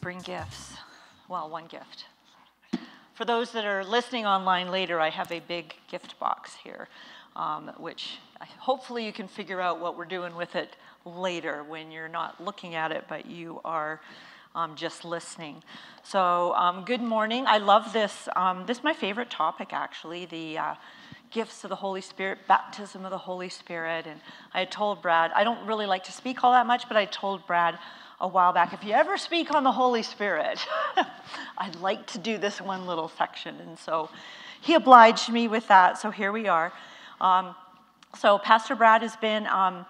Bring gifts. Well, one gift. For those that are listening online later, I have a big gift box here, um, which hopefully you can figure out what we're doing with it later when you're not looking at it, but you are um, just listening. So, um, good morning. I love this. Um, this is my favorite topic, actually the uh, gifts of the Holy Spirit, baptism of the Holy Spirit. And I had told Brad, I don't really like to speak all that much, but I told Brad, a while back if you ever speak on the Holy Spirit, I'd like to do this one little section. And so he obliged me with that. So here we are. Um, so Pastor Brad has been um,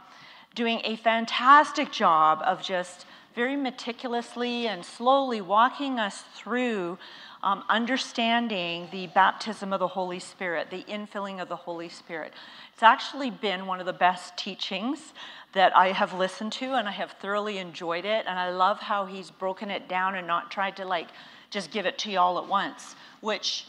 doing a fantastic job of just very meticulously and slowly walking us through um, understanding the baptism of the Holy Spirit, the infilling of the Holy Spirit. It's actually been one of the best teachings that I have listened to, and I have thoroughly enjoyed it. And I love how he's broken it down and not tried to like just give it to you all at once, which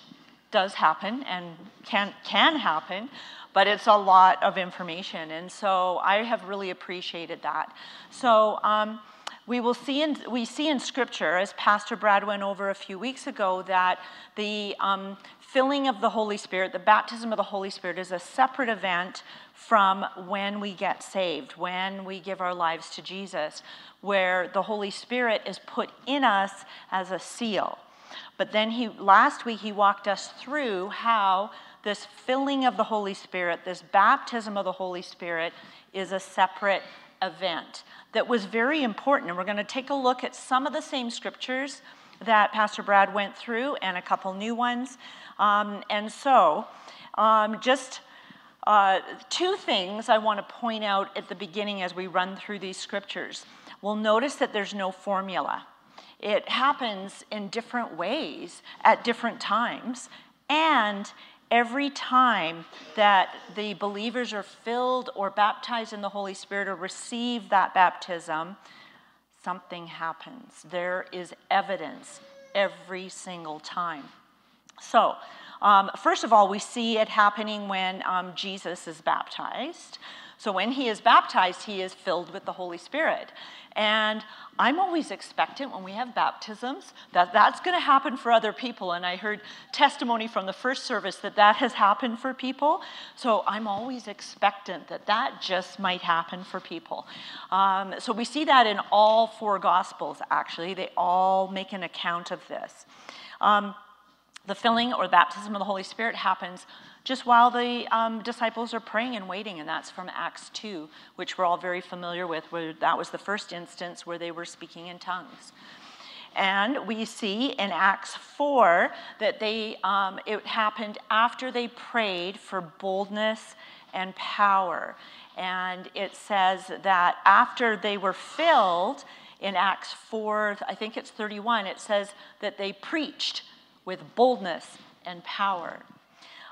does happen and can can happen but it's a lot of information and so i have really appreciated that so um, we will see in, we see in scripture, as Pastor Brad went over a few weeks ago, that the um, filling of the Holy Spirit, the baptism of the Holy Spirit, is a separate event from when we get saved, when we give our lives to Jesus, where the Holy Spirit is put in us as a seal. But then he last week he walked us through how this filling of the Holy Spirit, this baptism of the Holy Spirit, is a separate event that was very important. And we're going to take a look at some of the same scriptures that Pastor Brad went through and a couple new ones. Um, and so, um, just uh, two things I want to point out at the beginning as we run through these scriptures. We'll notice that there's no formula. It happens in different ways at different times, and every time that the believers are filled or baptized in the Holy Spirit or receive that baptism, something happens. There is evidence every single time. So, um, first of all, we see it happening when um, Jesus is baptized. So, when he is baptized, he is filled with the Holy Spirit. And I'm always expectant when we have baptisms that that's going to happen for other people. And I heard testimony from the first service that that has happened for people. So I'm always expectant that that just might happen for people. Um, so we see that in all four Gospels, actually. They all make an account of this. Um, the filling or baptism of the Holy Spirit happens just while the um, disciples are praying and waiting, and that's from Acts 2, which we're all very familiar with, where that was the first instance where they were speaking in tongues. And we see in Acts 4 that they, um, it happened after they prayed for boldness and power. And it says that after they were filled, in Acts 4, I think it's 31, it says that they preached with boldness and power.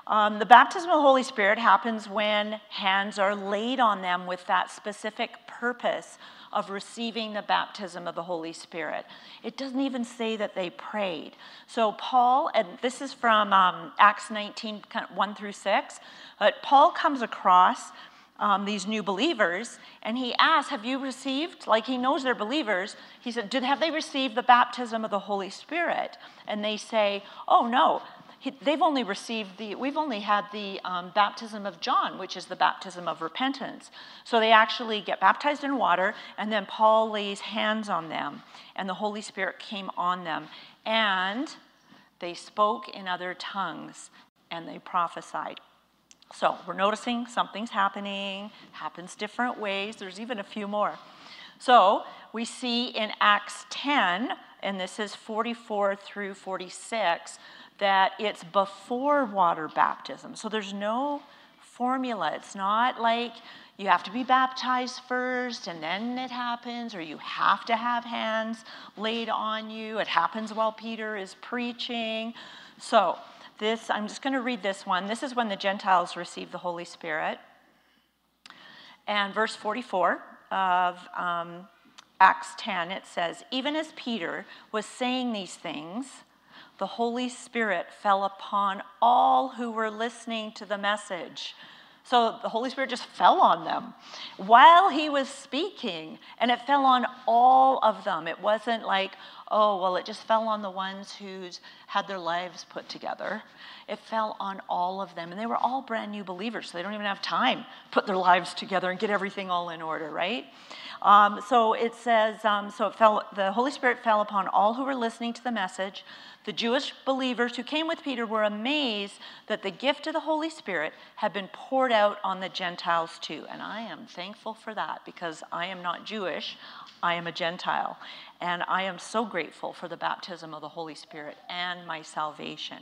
Um, the baptism of the Holy Spirit happens when hands are laid on them with that specific purpose of receiving the baptism of the Holy Spirit. It doesn't even say that they prayed. So, Paul, and this is from um, Acts 19, 1 through 6, but Paul comes across um, these new believers and he asks, Have you received? Like he knows they're believers. He said, Did have they received the baptism of the Holy Spirit? And they say, Oh, no he, they've only received the, we've only had the um, baptism of John, which is the baptism of repentance. So they actually get baptized in water, and then Paul lays hands on them, and the Holy Spirit came on them. And they spoke in other tongues, and they prophesied. So we're noticing something's happening, happens different ways. There's even a few more. So we see in Acts 10, and this is 44 through 46, that it's before water baptism. So there's no formula. It's not like you have to be baptized first and then it happens, or you have to have hands laid on you. It happens while Peter is preaching. So, this, I'm just going to read this one. This is when the Gentiles receive the Holy Spirit. And verse 44 of um, Acts 10, it says, Even as Peter was saying these things, the Holy Spirit fell upon all who were listening to the message. So the Holy Spirit just fell on them while he was speaking, and it fell on all of them. It wasn't like, oh, well, it just fell on the ones who's had their lives put together. It fell on all of them, and they were all brand new believers, so they don't even have time to put their lives together and get everything all in order, right? Um, so it says, um, so it fell, the Holy Spirit fell upon all who were listening to the message. The Jewish believers who came with Peter were amazed that the gift of the Holy Spirit had been poured out on the Gentiles too. And I am thankful for that because I am not Jewish, I am a Gentile. And I am so grateful for the baptism of the Holy Spirit and my salvation.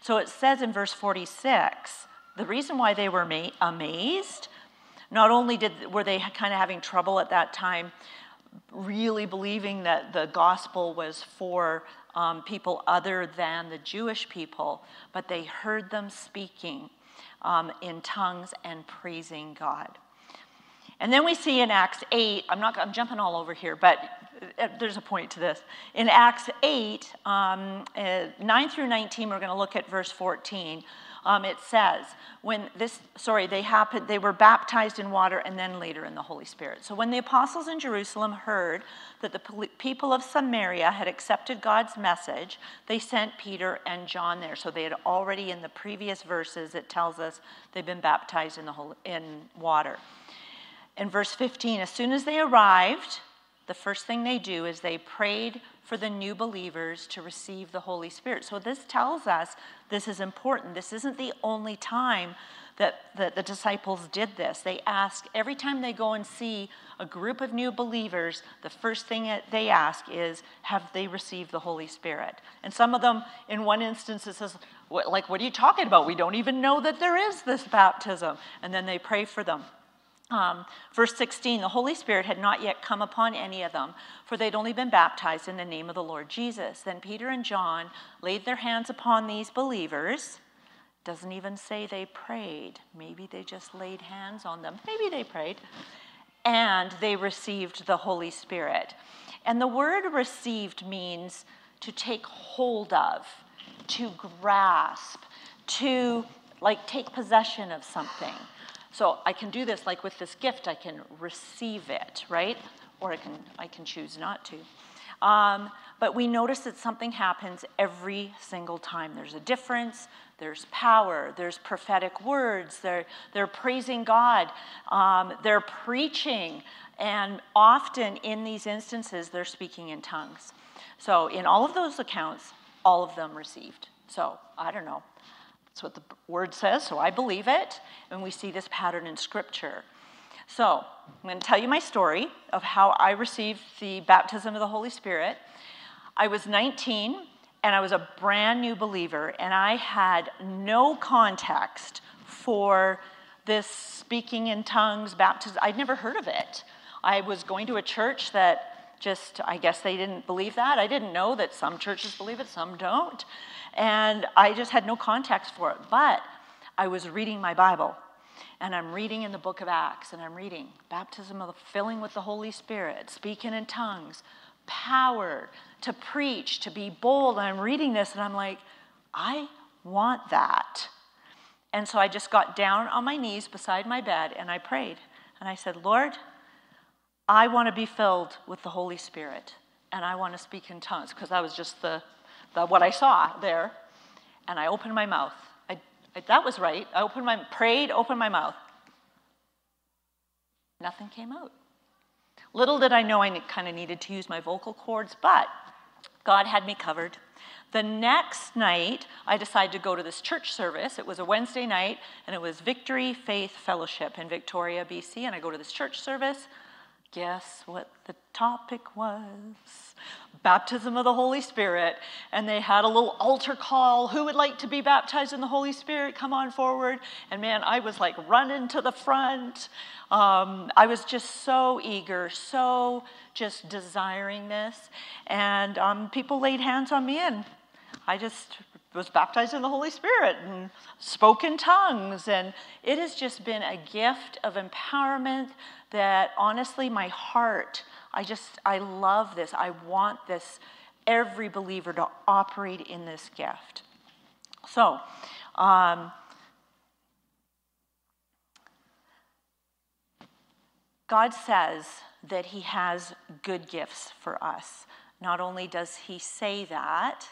So it says in verse 46 the reason why they were amazed, not only did, were they kind of having trouble at that time really believing that the gospel was for um, people other than the Jewish people, but they heard them speaking um, in tongues and praising God. And then we see in Acts 8, I'm not I'm jumping all over here, but there's a point to this. In Acts 8, um, uh, 9 through 19, we're going to look at verse 14 um, it says when this sorry they happened they were baptized in water and then later in the holy spirit. So when the apostles in jerusalem heard that the people of samaria had accepted god's message they sent peter and john there. So they had already in the previous verses it tells us they've been baptized in the in water. In verse 15 as soon as they arrived the first thing they do is they prayed for the new believers to receive the Holy Spirit. So this tells us this is important. This isn't the only time that, that the disciples did this. They ask every time they go and see a group of new believers, the first thing that they ask is, Have they received the Holy Spirit? And some of them, in one instance, it says, Like, what are you talking about? We don't even know that there is this baptism. And then they pray for them. Um, verse 16 the Holy Spirit had not yet come upon any of them, for they'd only been baptized in the name of the Lord Jesus. Then Peter and John laid their hands upon these believers. Doesn't even say they prayed. Maybe they just laid hands on them. Maybe they prayed. And they received the Holy Spirit. And the word received means to take hold of, to grasp, to like take possession of something. So I can do this like with this gift, I can receive it, right? Or I can, I can choose not to. Um, but we notice that something happens every single time. There's a difference, there's power, there's prophetic words, they're, they're praising God, um, they're preaching, and often in these instances, they're speaking in tongues. So in all of those accounts, all of them received. So I don't know. That's what the word says, so I believe it. And we see this pattern in scripture. So I'm going to tell you my story of how I received the baptism of the Holy Spirit. I was 19 and I was a brand new believer, and I had no context for this speaking in tongues baptism. I'd never heard of it. I was going to a church that just, I guess they didn't believe that. I didn't know that some churches believe it, some don't. And I just had no context for it. But I was reading my Bible. And I'm reading in the book of Acts, and I'm reading baptism of the filling with the Holy Spirit, speaking in tongues, power to preach, to be bold. And I'm reading this, and I'm like, I want that. And so I just got down on my knees beside my bed and I prayed. And I said, Lord, I want to be filled with the Holy Spirit and I want to speak in tongues because that was just the the, what I saw there, and I opened my mouth. I, I, that was right. I opened my, prayed, opened my mouth. Nothing came out. Little did I know I kind of needed to use my vocal cords, but God had me covered. The next night, I decided to go to this church service. It was a Wednesday night, and it was Victory Faith Fellowship in Victoria, BC. And I go to this church service, guess what the topic was? Baptism of the Holy Spirit. And they had a little altar call. Who would like to be baptized in the Holy Spirit? Come on forward. And man, I was like running to the front. Um, I was just so eager, so just desiring this. And um, people laid hands on me, and I just was baptized in the Holy Spirit and spoke in tongues. And it has just been a gift of empowerment that honestly, my heart, I just, I love this. I want this, every believer to operate in this gift. So, um, God says that He has good gifts for us. Not only does He say that,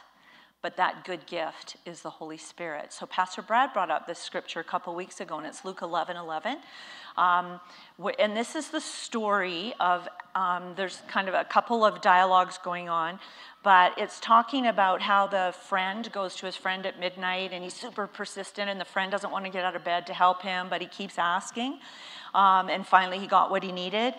but that good gift is the Holy Spirit. So, Pastor Brad brought up this scripture a couple weeks ago, and it's Luke 11 11. Um, and this is the story of, um, there's kind of a couple of dialogues going on, but it's talking about how the friend goes to his friend at midnight and he's super persistent, and the friend doesn't want to get out of bed to help him, but he keeps asking. Um, and finally, he got what he needed.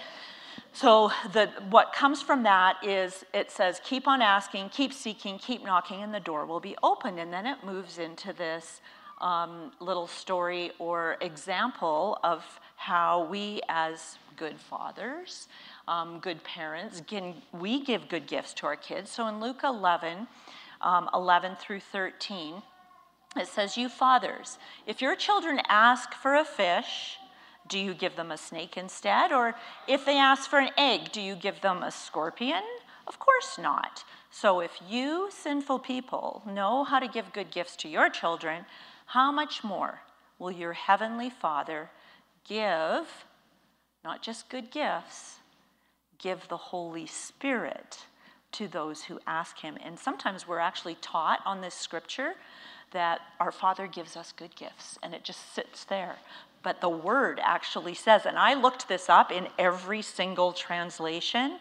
So the, what comes from that is it says, keep on asking, keep seeking, keep knocking, and the door will be opened. And then it moves into this um, little story or example of how we, as good fathers, um, good parents, can, we give good gifts to our kids. So in Luke 11, um, 11 through 13, it says, You fathers, if your children ask for a fish, do you give them a snake instead? Or if they ask for an egg, do you give them a scorpion? Of course not. So if you, sinful people, know how to give good gifts to your children, how much more will your heavenly Father give, not just good gifts, give the Holy Spirit to those who ask Him? And sometimes we're actually taught on this scripture that our Father gives us good gifts, and it just sits there but the word actually says, and I looked this up in every single translation.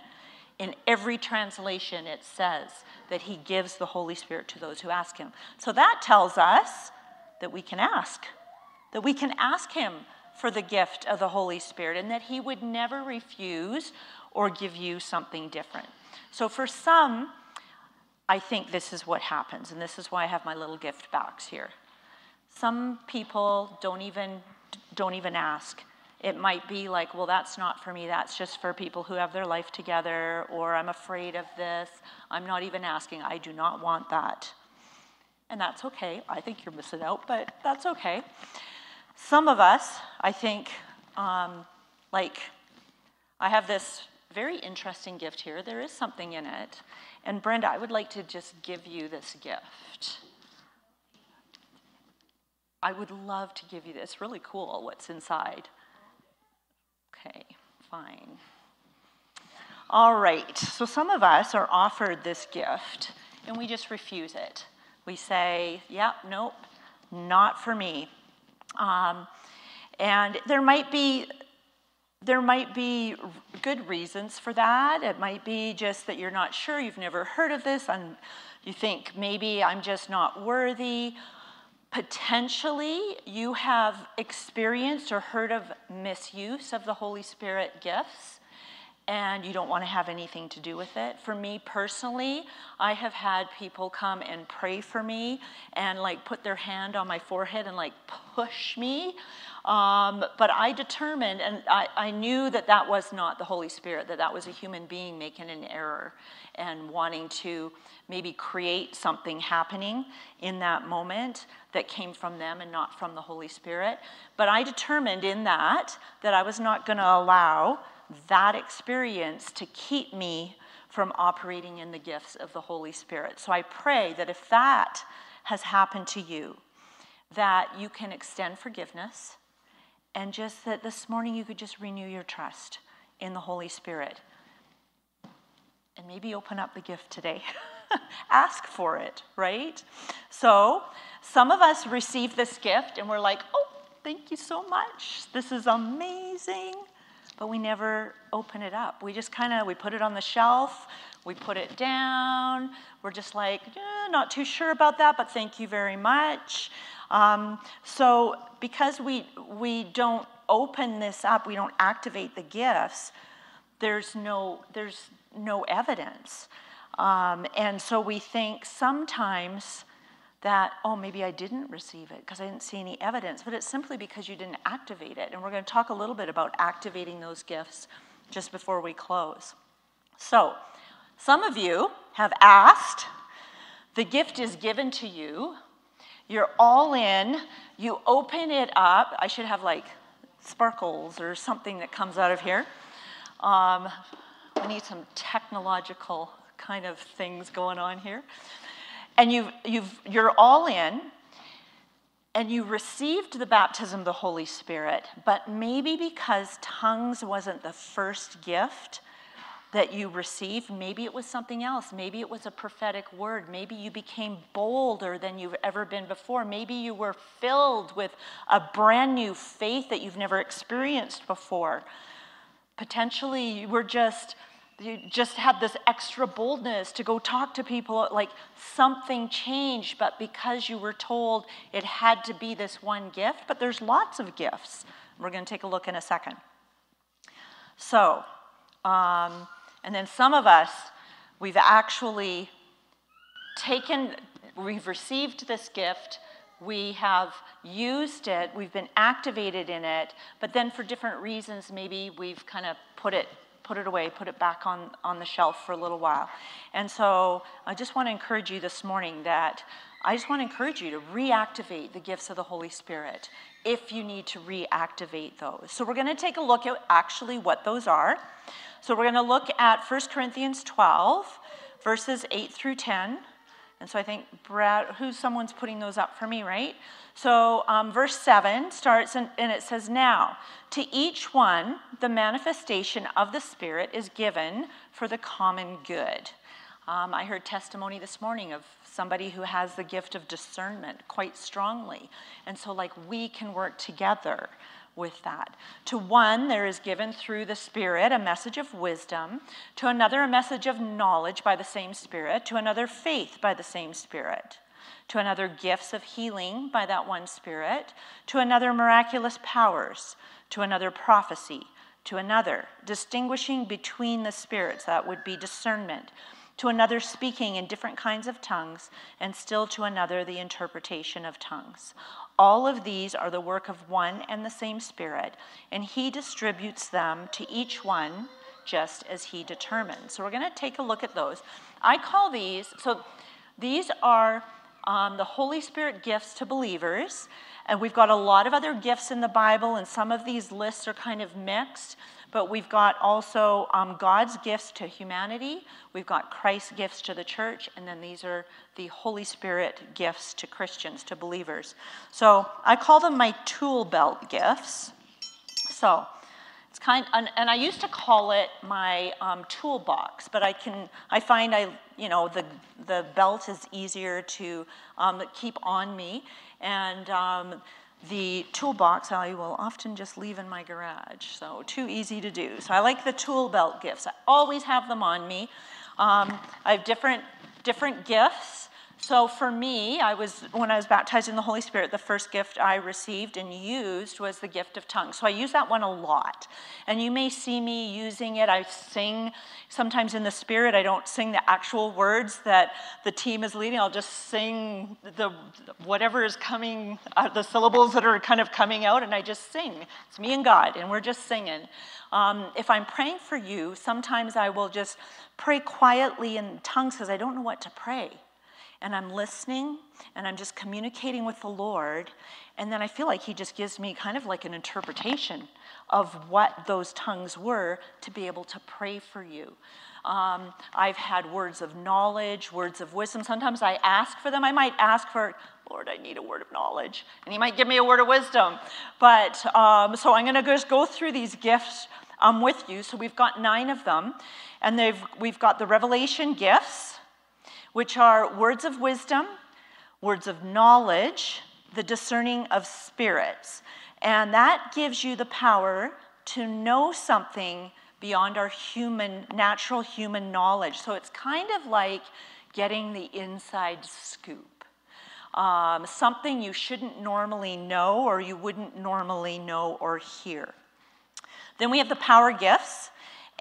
In every translation, it says that he gives the Holy Spirit to those who ask him. So that tells us that we can ask, that we can ask him for the gift of the Holy Spirit, and that he would never refuse or give you something different. So for some, I think this is what happens, and this is why I have my little gift box here. Some people don't even don't even ask. It might be like, well, that's not for me, that's just for people who have their life together, or I'm afraid of this. I'm not even asking, I do not want that. And that's okay. I think you're missing out, but that's okay. Some of us, I think, um, like, I have this very interesting gift here. There is something in it. And Brenda, I would like to just give you this gift. I would love to give you this. Really cool what's inside. Okay, fine. All right, so some of us are offered this gift and we just refuse it. We say, yep, yeah, nope, not for me. Um, and there might be there might be good reasons for that. It might be just that you're not sure, you've never heard of this, and you think maybe I'm just not worthy, Potentially, you have experienced or heard of misuse of the Holy Spirit gifts and you don't want to have anything to do with it. For me personally, I have had people come and pray for me and like put their hand on my forehead and like push me. Um, but I determined, and I, I knew that that was not the Holy Spirit, that that was a human being making an error and wanting to maybe create something happening in that moment that came from them and not from the Holy Spirit. But I determined in that that I was not going to allow that experience to keep me from operating in the gifts of the Holy Spirit. So I pray that if that has happened to you, that you can extend forgiveness and just that this morning you could just renew your trust in the Holy Spirit and maybe open up the gift today. Ask for it, right? So, some of us receive this gift and we're like, oh, thank you so much. This is amazing. But we never open it up. We just kind of we put it on the shelf, we put it down. We're just like, eh, not too sure about that, but thank you very much. Um, so because we we don't open this up, we don't activate the gifts there's no, there's no evidence. Um, and so we think sometimes that, oh, maybe I didn't receive it because I didn't see any evidence, but it's simply because you didn't activate it. And we're going to talk a little bit about activating those gifts just before we close. So, some of you have asked, the gift is given to you, you're all in, you open it up. I should have like sparkles or something that comes out of here. Um, I need some technological kind of things going on here. And you've, you've, you're all in, and you received the baptism of the Holy Spirit, but maybe because tongues wasn't the first gift that you received, maybe it was something else. Maybe it was a prophetic word. Maybe you became bolder than you've ever been before. Maybe you were filled with a brand new faith that you've never experienced before. Potentially, you were just you just had this extra boldness to go talk to people like something changed but because you were told it had to be this one gift but there's lots of gifts we're going to take a look in a second so um, and then some of us we've actually taken we've received this gift we have used it, we've been activated in it, but then for different reasons, maybe we've kind of put it put it away, put it back on, on the shelf for a little while. And so I just want to encourage you this morning that I just want to encourage you to reactivate the gifts of the Holy Spirit if you need to reactivate those. So we're going to take a look at actually what those are. So we're going to look at 1 Corinthians 12, verses 8 through 10. And so I think Brad, who's someone's putting those up for me, right? So um, verse 7 starts and, and it says, Now, to each one, the manifestation of the Spirit is given for the common good. Um, I heard testimony this morning of somebody who has the gift of discernment quite strongly. And so, like, we can work together with that. To one, there is given through the Spirit a message of wisdom, to another, a message of knowledge by the same Spirit, to another, faith by the same Spirit, to another, gifts of healing by that one Spirit, to another, miraculous powers, to another, prophecy, to another, distinguishing between the spirits, that would be discernment to another speaking in different kinds of tongues, and still to another the interpretation of tongues. All of these are the work of one and the same Spirit, and He distributes them to each one just as He determines. So we're going to take a look at those. I call these, so these are um, the Holy Spirit gifts to believers, and we've got a lot of other gifts in the Bible, and some of these lists are kind of mixed but we've got also um, God's gifts to humanity, we've got Christ's gifts to the church, and then these are the Holy Spirit gifts to Christians, to believers. So I call them my tool belt gifts. So it's kind, and, and I used to call it my um, toolbox, but I can, I find I, you know, the the belt is easier to um, keep on me, and um, the toolbox I will often just leave in my garage, so too easy to do. So I like the tool belt gifts. I always have them on me. Um, I have different, different gifts. So for me, I was when I was baptized in the Holy Spirit, the first gift I received and used was the gift of tongues. So I use that one a lot. And you may see me using it. I sing sometimes in the spirit. I don't sing the actual words that the team is leading. I'll just sing the whatever is coming, uh, the syllables that are kind of coming out, and I just sing. It's me and God, and we're just singing. Um, if I'm praying for you, sometimes I will just pray quietly in tongues because I don't know what to pray and I'm listening and I'm just communicating with the Lord. And then I feel like He just gives me kind of like an interpretation of what those tongues were to be able to pray for you. Um, I've had words of knowledge, words of wisdom. Sometimes I ask for them. I might ask for, Lord, I need a word of knowledge. And He might give me a word of wisdom. But um, so I'm going to just go through these gifts um, with you. So we've got nine of them. And they've, we've got the revelation gifts which are words of wisdom, words of knowledge, the discerning of spirits. And that gives you the power to know something beyond our human, natural human knowledge. So it's kind of like getting the inside scoop. Um, something you shouldn't normally know or you wouldn't normally know or hear. Then we have the power gifts.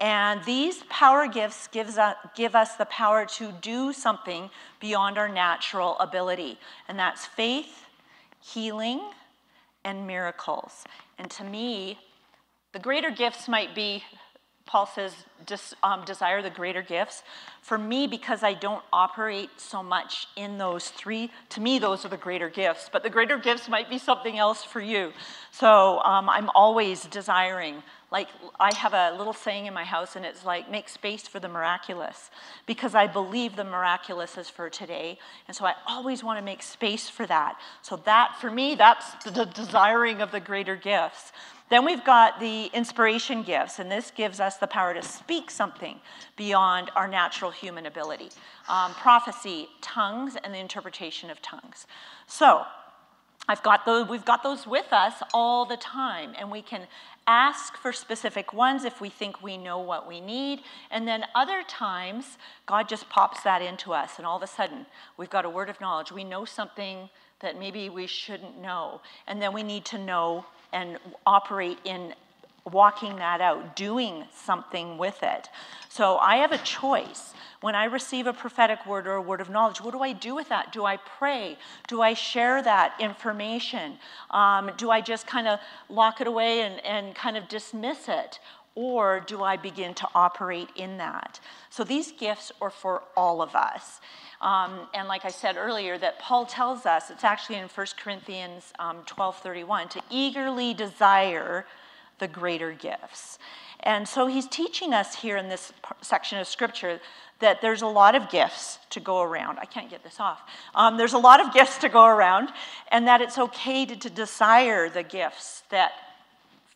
And these power gifts gives us, give us the power to do something beyond our natural ability. And that's faith, healing, and miracles. And to me, the greater gifts might be Paul says, des- um, desire the greater gifts. For me, because I don't operate so much in those three, to me, those are the greater gifts. But the greater gifts might be something else for you. So um, I'm always desiring. Like, I have a little saying in my house, and it's like, make space for the miraculous. Because I believe the miraculous is for today. And so I always want to make space for that. So, that, for me, that's the desiring of the greater gifts. Then we've got the inspiration gifts, and this gives us the power to speak something beyond our natural human ability um, prophecy, tongues, and the interpretation of tongues. So, I've got those, we've got those with us all the time, and we can ask for specific ones if we think we know what we need. And then other times, God just pops that into us, and all of a sudden, we've got a word of knowledge. We know something that maybe we shouldn't know, and then we need to know and operate in walking that out, doing something with it. So I have a choice. When I receive a prophetic word or a word of knowledge, what do I do with that? Do I pray? Do I share that information? Um, do I just kind of lock it away and, and kind of dismiss it? Or do I begin to operate in that? So these gifts are for all of us. Um, and like I said earlier, that Paul tells us, it's actually in 1 Corinthians um, 12 31, to eagerly desire the greater gifts. And so he's teaching us here in this section of scripture that there's a lot of gifts to go around. I can't get this off. Um, there's a lot of gifts to go around, and that it's okay to, to desire the gifts that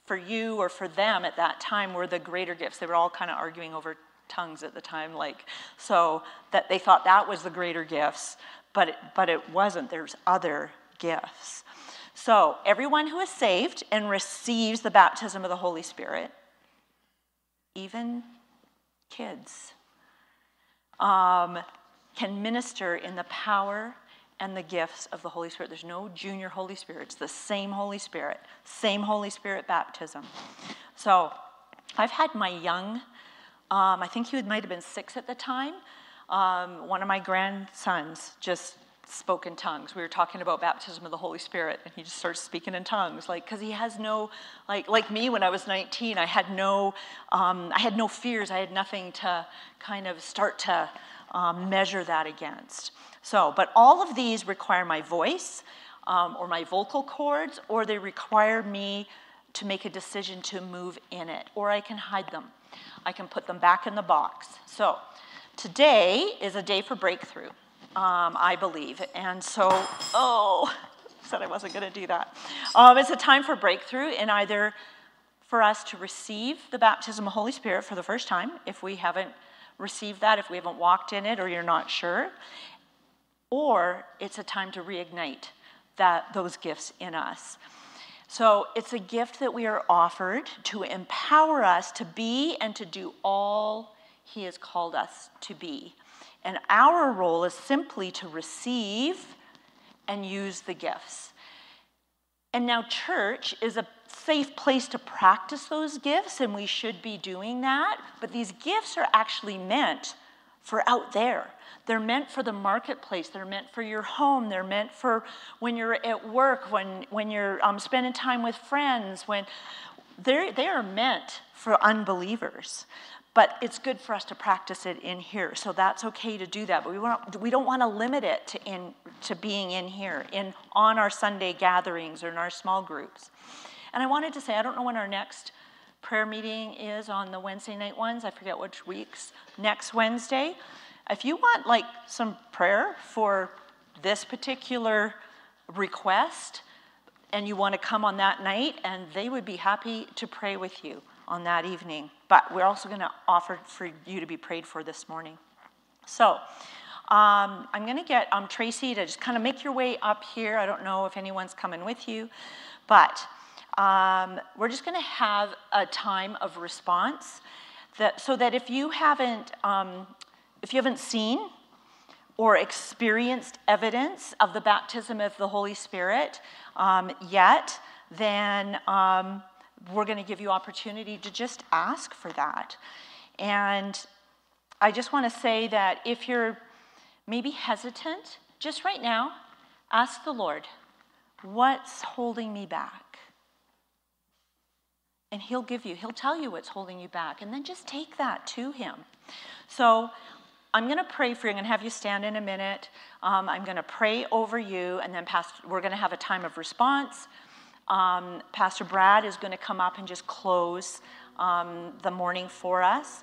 for you or for them at that time were the greater gifts. They were all kind of arguing over tongues at the time, like, so that they thought that was the greater gifts, but it, but it wasn't. There's other gifts. So, everyone who is saved and receives the baptism of the Holy Spirit, even kids, um, can minister in the power and the gifts of the Holy Spirit. There's no junior Holy Spirit, it's the same Holy Spirit, same Holy Spirit baptism. So, I've had my young um, I think he might have been six at the time. Um, one of my grandsons just spoke in tongues. We were talking about baptism of the Holy Spirit, and he just starts speaking in tongues, like because he has no, like like me when I was 19, I had no, um, I had no fears. I had nothing to kind of start to um, measure that against. So, but all of these require my voice um, or my vocal cords, or they require me to make a decision to move in it, or I can hide them. I can put them back in the box. So today is a day for breakthrough, um, I believe. And so, oh, said I wasn't going to do that. Um, it's a time for breakthrough in either for us to receive the baptism of the Holy Spirit for the first time, if we haven't received that, if we haven't walked in it, or you're not sure, or it's a time to reignite that those gifts in us. So it's a gift that we are offered to empower us to be and to do all He has called us to be. And our role is simply to receive and use the gifts. And now, church is a safe place to practice those gifts, and we should be doing that. But these gifts are actually meant for out there. They're meant for the marketplace. They're meant for your home. They're meant for when you're at work, when, when you're um, spending time with friends, when they're, they are meant for unbelievers. But it's good for us to practice it in here. So that's okay to do that. But we, want, we don't want to limit it to, in, to being in here, in, on our Sunday gatherings or in our small groups. And I wanted to say, I don't know when our next prayer meeting is on the Wednesday night ones. I forget which weeks. Next Wednesday. If you want like some prayer for this particular request and you want to come on that night, and they would be happy to pray with you on that evening. But we're also going to offer for you to be prayed for this morning. So, um, I'm going to get um, Tracy to just kind of make your way up here. I don't know if anyone's coming with you, but um, we're just going to have a time of response that, so that if you haven't um, if you haven't seen or experienced evidence of the baptism of the Holy Spirit um, yet, then um, we're going to give you opportunity to just ask for that. And I just want to say that if you're maybe hesitant, just right now, ask the Lord, what's holding me back? And He'll give you, He'll tell you what's holding you back. And then just take that to Him. So I'm going to pray for you. I'm going to have you stand in a minute. Um, I'm going to pray over you, and then Pastor, we're going to have a time of response. Um, Pastor Brad is going to come up and just close um, the morning for us.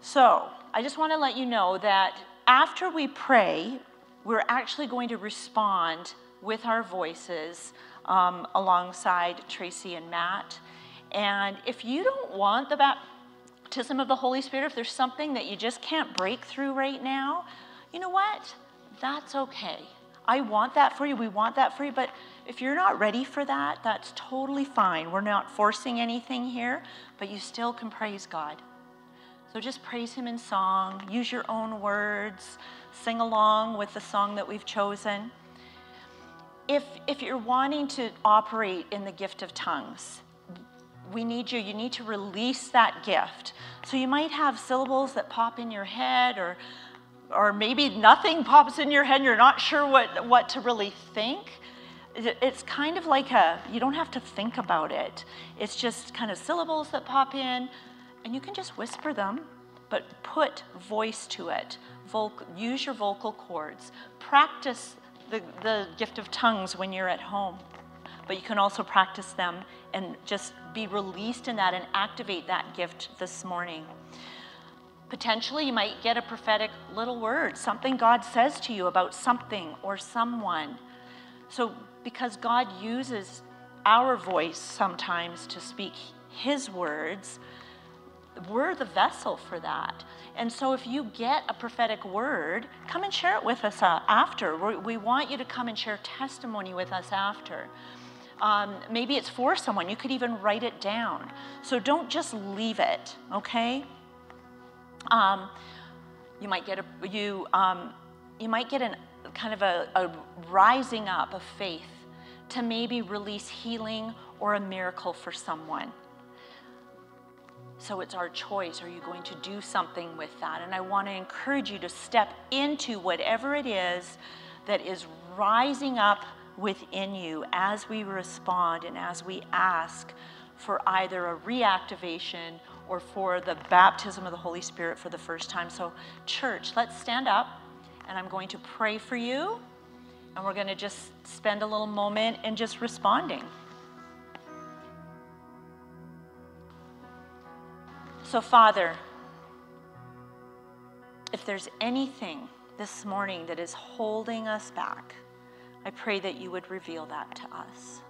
So I just want to let you know that after we pray, we're actually going to respond with our voices um, alongside Tracy and Matt. And if you don't want the baptism of the Holy Spirit, if there's something that you just can't break through right now, you know what? That's okay. I want that for you. We want that for you. But if you're not ready for that, that's totally fine. We're not forcing anything here, but you still can praise God. So just praise Him in song, use your own words, sing along with the song that we've chosen. If, if you're wanting to operate in the gift of tongues, we need you. You need to release that gift. So you might have syllables that pop in your head, or, or maybe nothing pops in your head and you're not sure what, what to really think. It's kind of like a, you don't have to think about it. It's just kind of syllables that pop in, and you can just whisper them, but put voice to it. Vocal, use your vocal cords. Practice the, the gift of tongues when you're at home but you can also practice them and just be released in that and activate that gift this morning. Potentially, you might get a prophetic little word, something God says to you about something or someone. So, because God uses our voice sometimes to speak His words, we're the vessel for that. And so, if you get a prophetic word, come and share it with us uh, after. we we want you to come and share testimony with us after. Um, maybe it's for someone. You could even write it down. So don't just leave it, okay? Um, you might get a you um, you might get an kind of a, a rising up of faith to maybe release healing or a miracle for someone. So it's our choice. Are you going to do something with that? And I want to encourage you to step into whatever it is that is rising up within you as we respond and as we ask for either a reactivation or for the baptism of the Holy Spirit for the first time. So, church, let's stand up and I'm going to pray for you. And we're going to just spend a little moment in just responding. So, Father, if there's anything this morning that is holding us back, I pray that you would reveal that to us.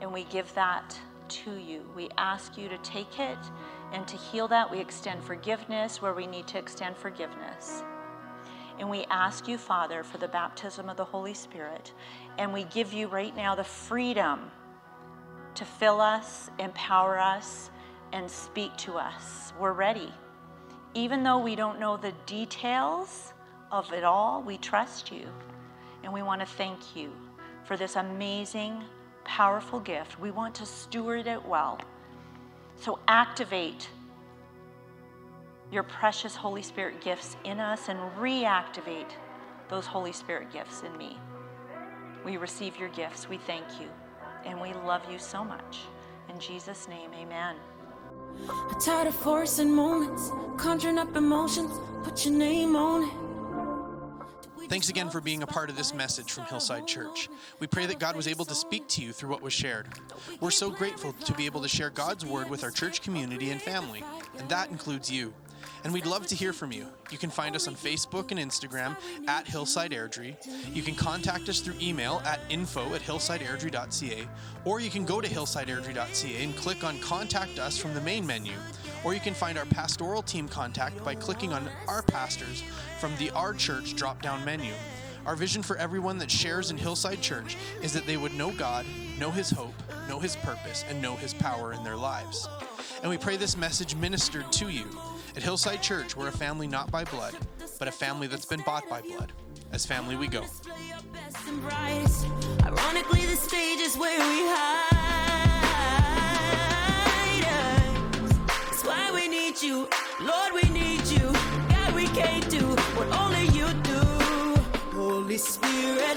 And we give that to you. We ask you to take it and to heal that. We extend forgiveness where we need to extend forgiveness. And we ask you, Father, for the baptism of the Holy Spirit. And we give you right now the freedom to fill us, empower us, and speak to us. We're ready. Even though we don't know the details of it all, we trust you. And we want to thank you for this amazing, powerful gift. We want to steward it well. So activate your precious Holy Spirit gifts in us and reactivate those Holy Spirit gifts in me. We receive your gifts. We thank you. And we love you so much. In Jesus' name, amen. I'm tired of forcing moments, conjuring up emotions, put your name on it. Thanks again for being a part of this message from Hillside Church. We pray that God was able to speak to you through what was shared. We're so grateful to be able to share God's word with our church community and family, and that includes you and we'd love to hear from you. You can find us on Facebook and Instagram at Hillside Airdrie. You can contact us through email at info at hillsideairdrie.ca, or you can go to hillsideairdrie.ca and click on Contact Us from the main menu. Or you can find our pastoral team contact by clicking on Our Pastors from the Our Church drop down menu. Our vision for everyone that shares in Hillside Church is that they would know God, know His hope, know His purpose, and know His power in their lives. And we pray this message ministered to you. At Hillside Church, we're a family not by blood, but a family that's been bought by blood. As family, we go. Ironically, the stage is where we hide. That's why we need you, Lord, we need you. God, we can't do what only you do. Holy Spirit,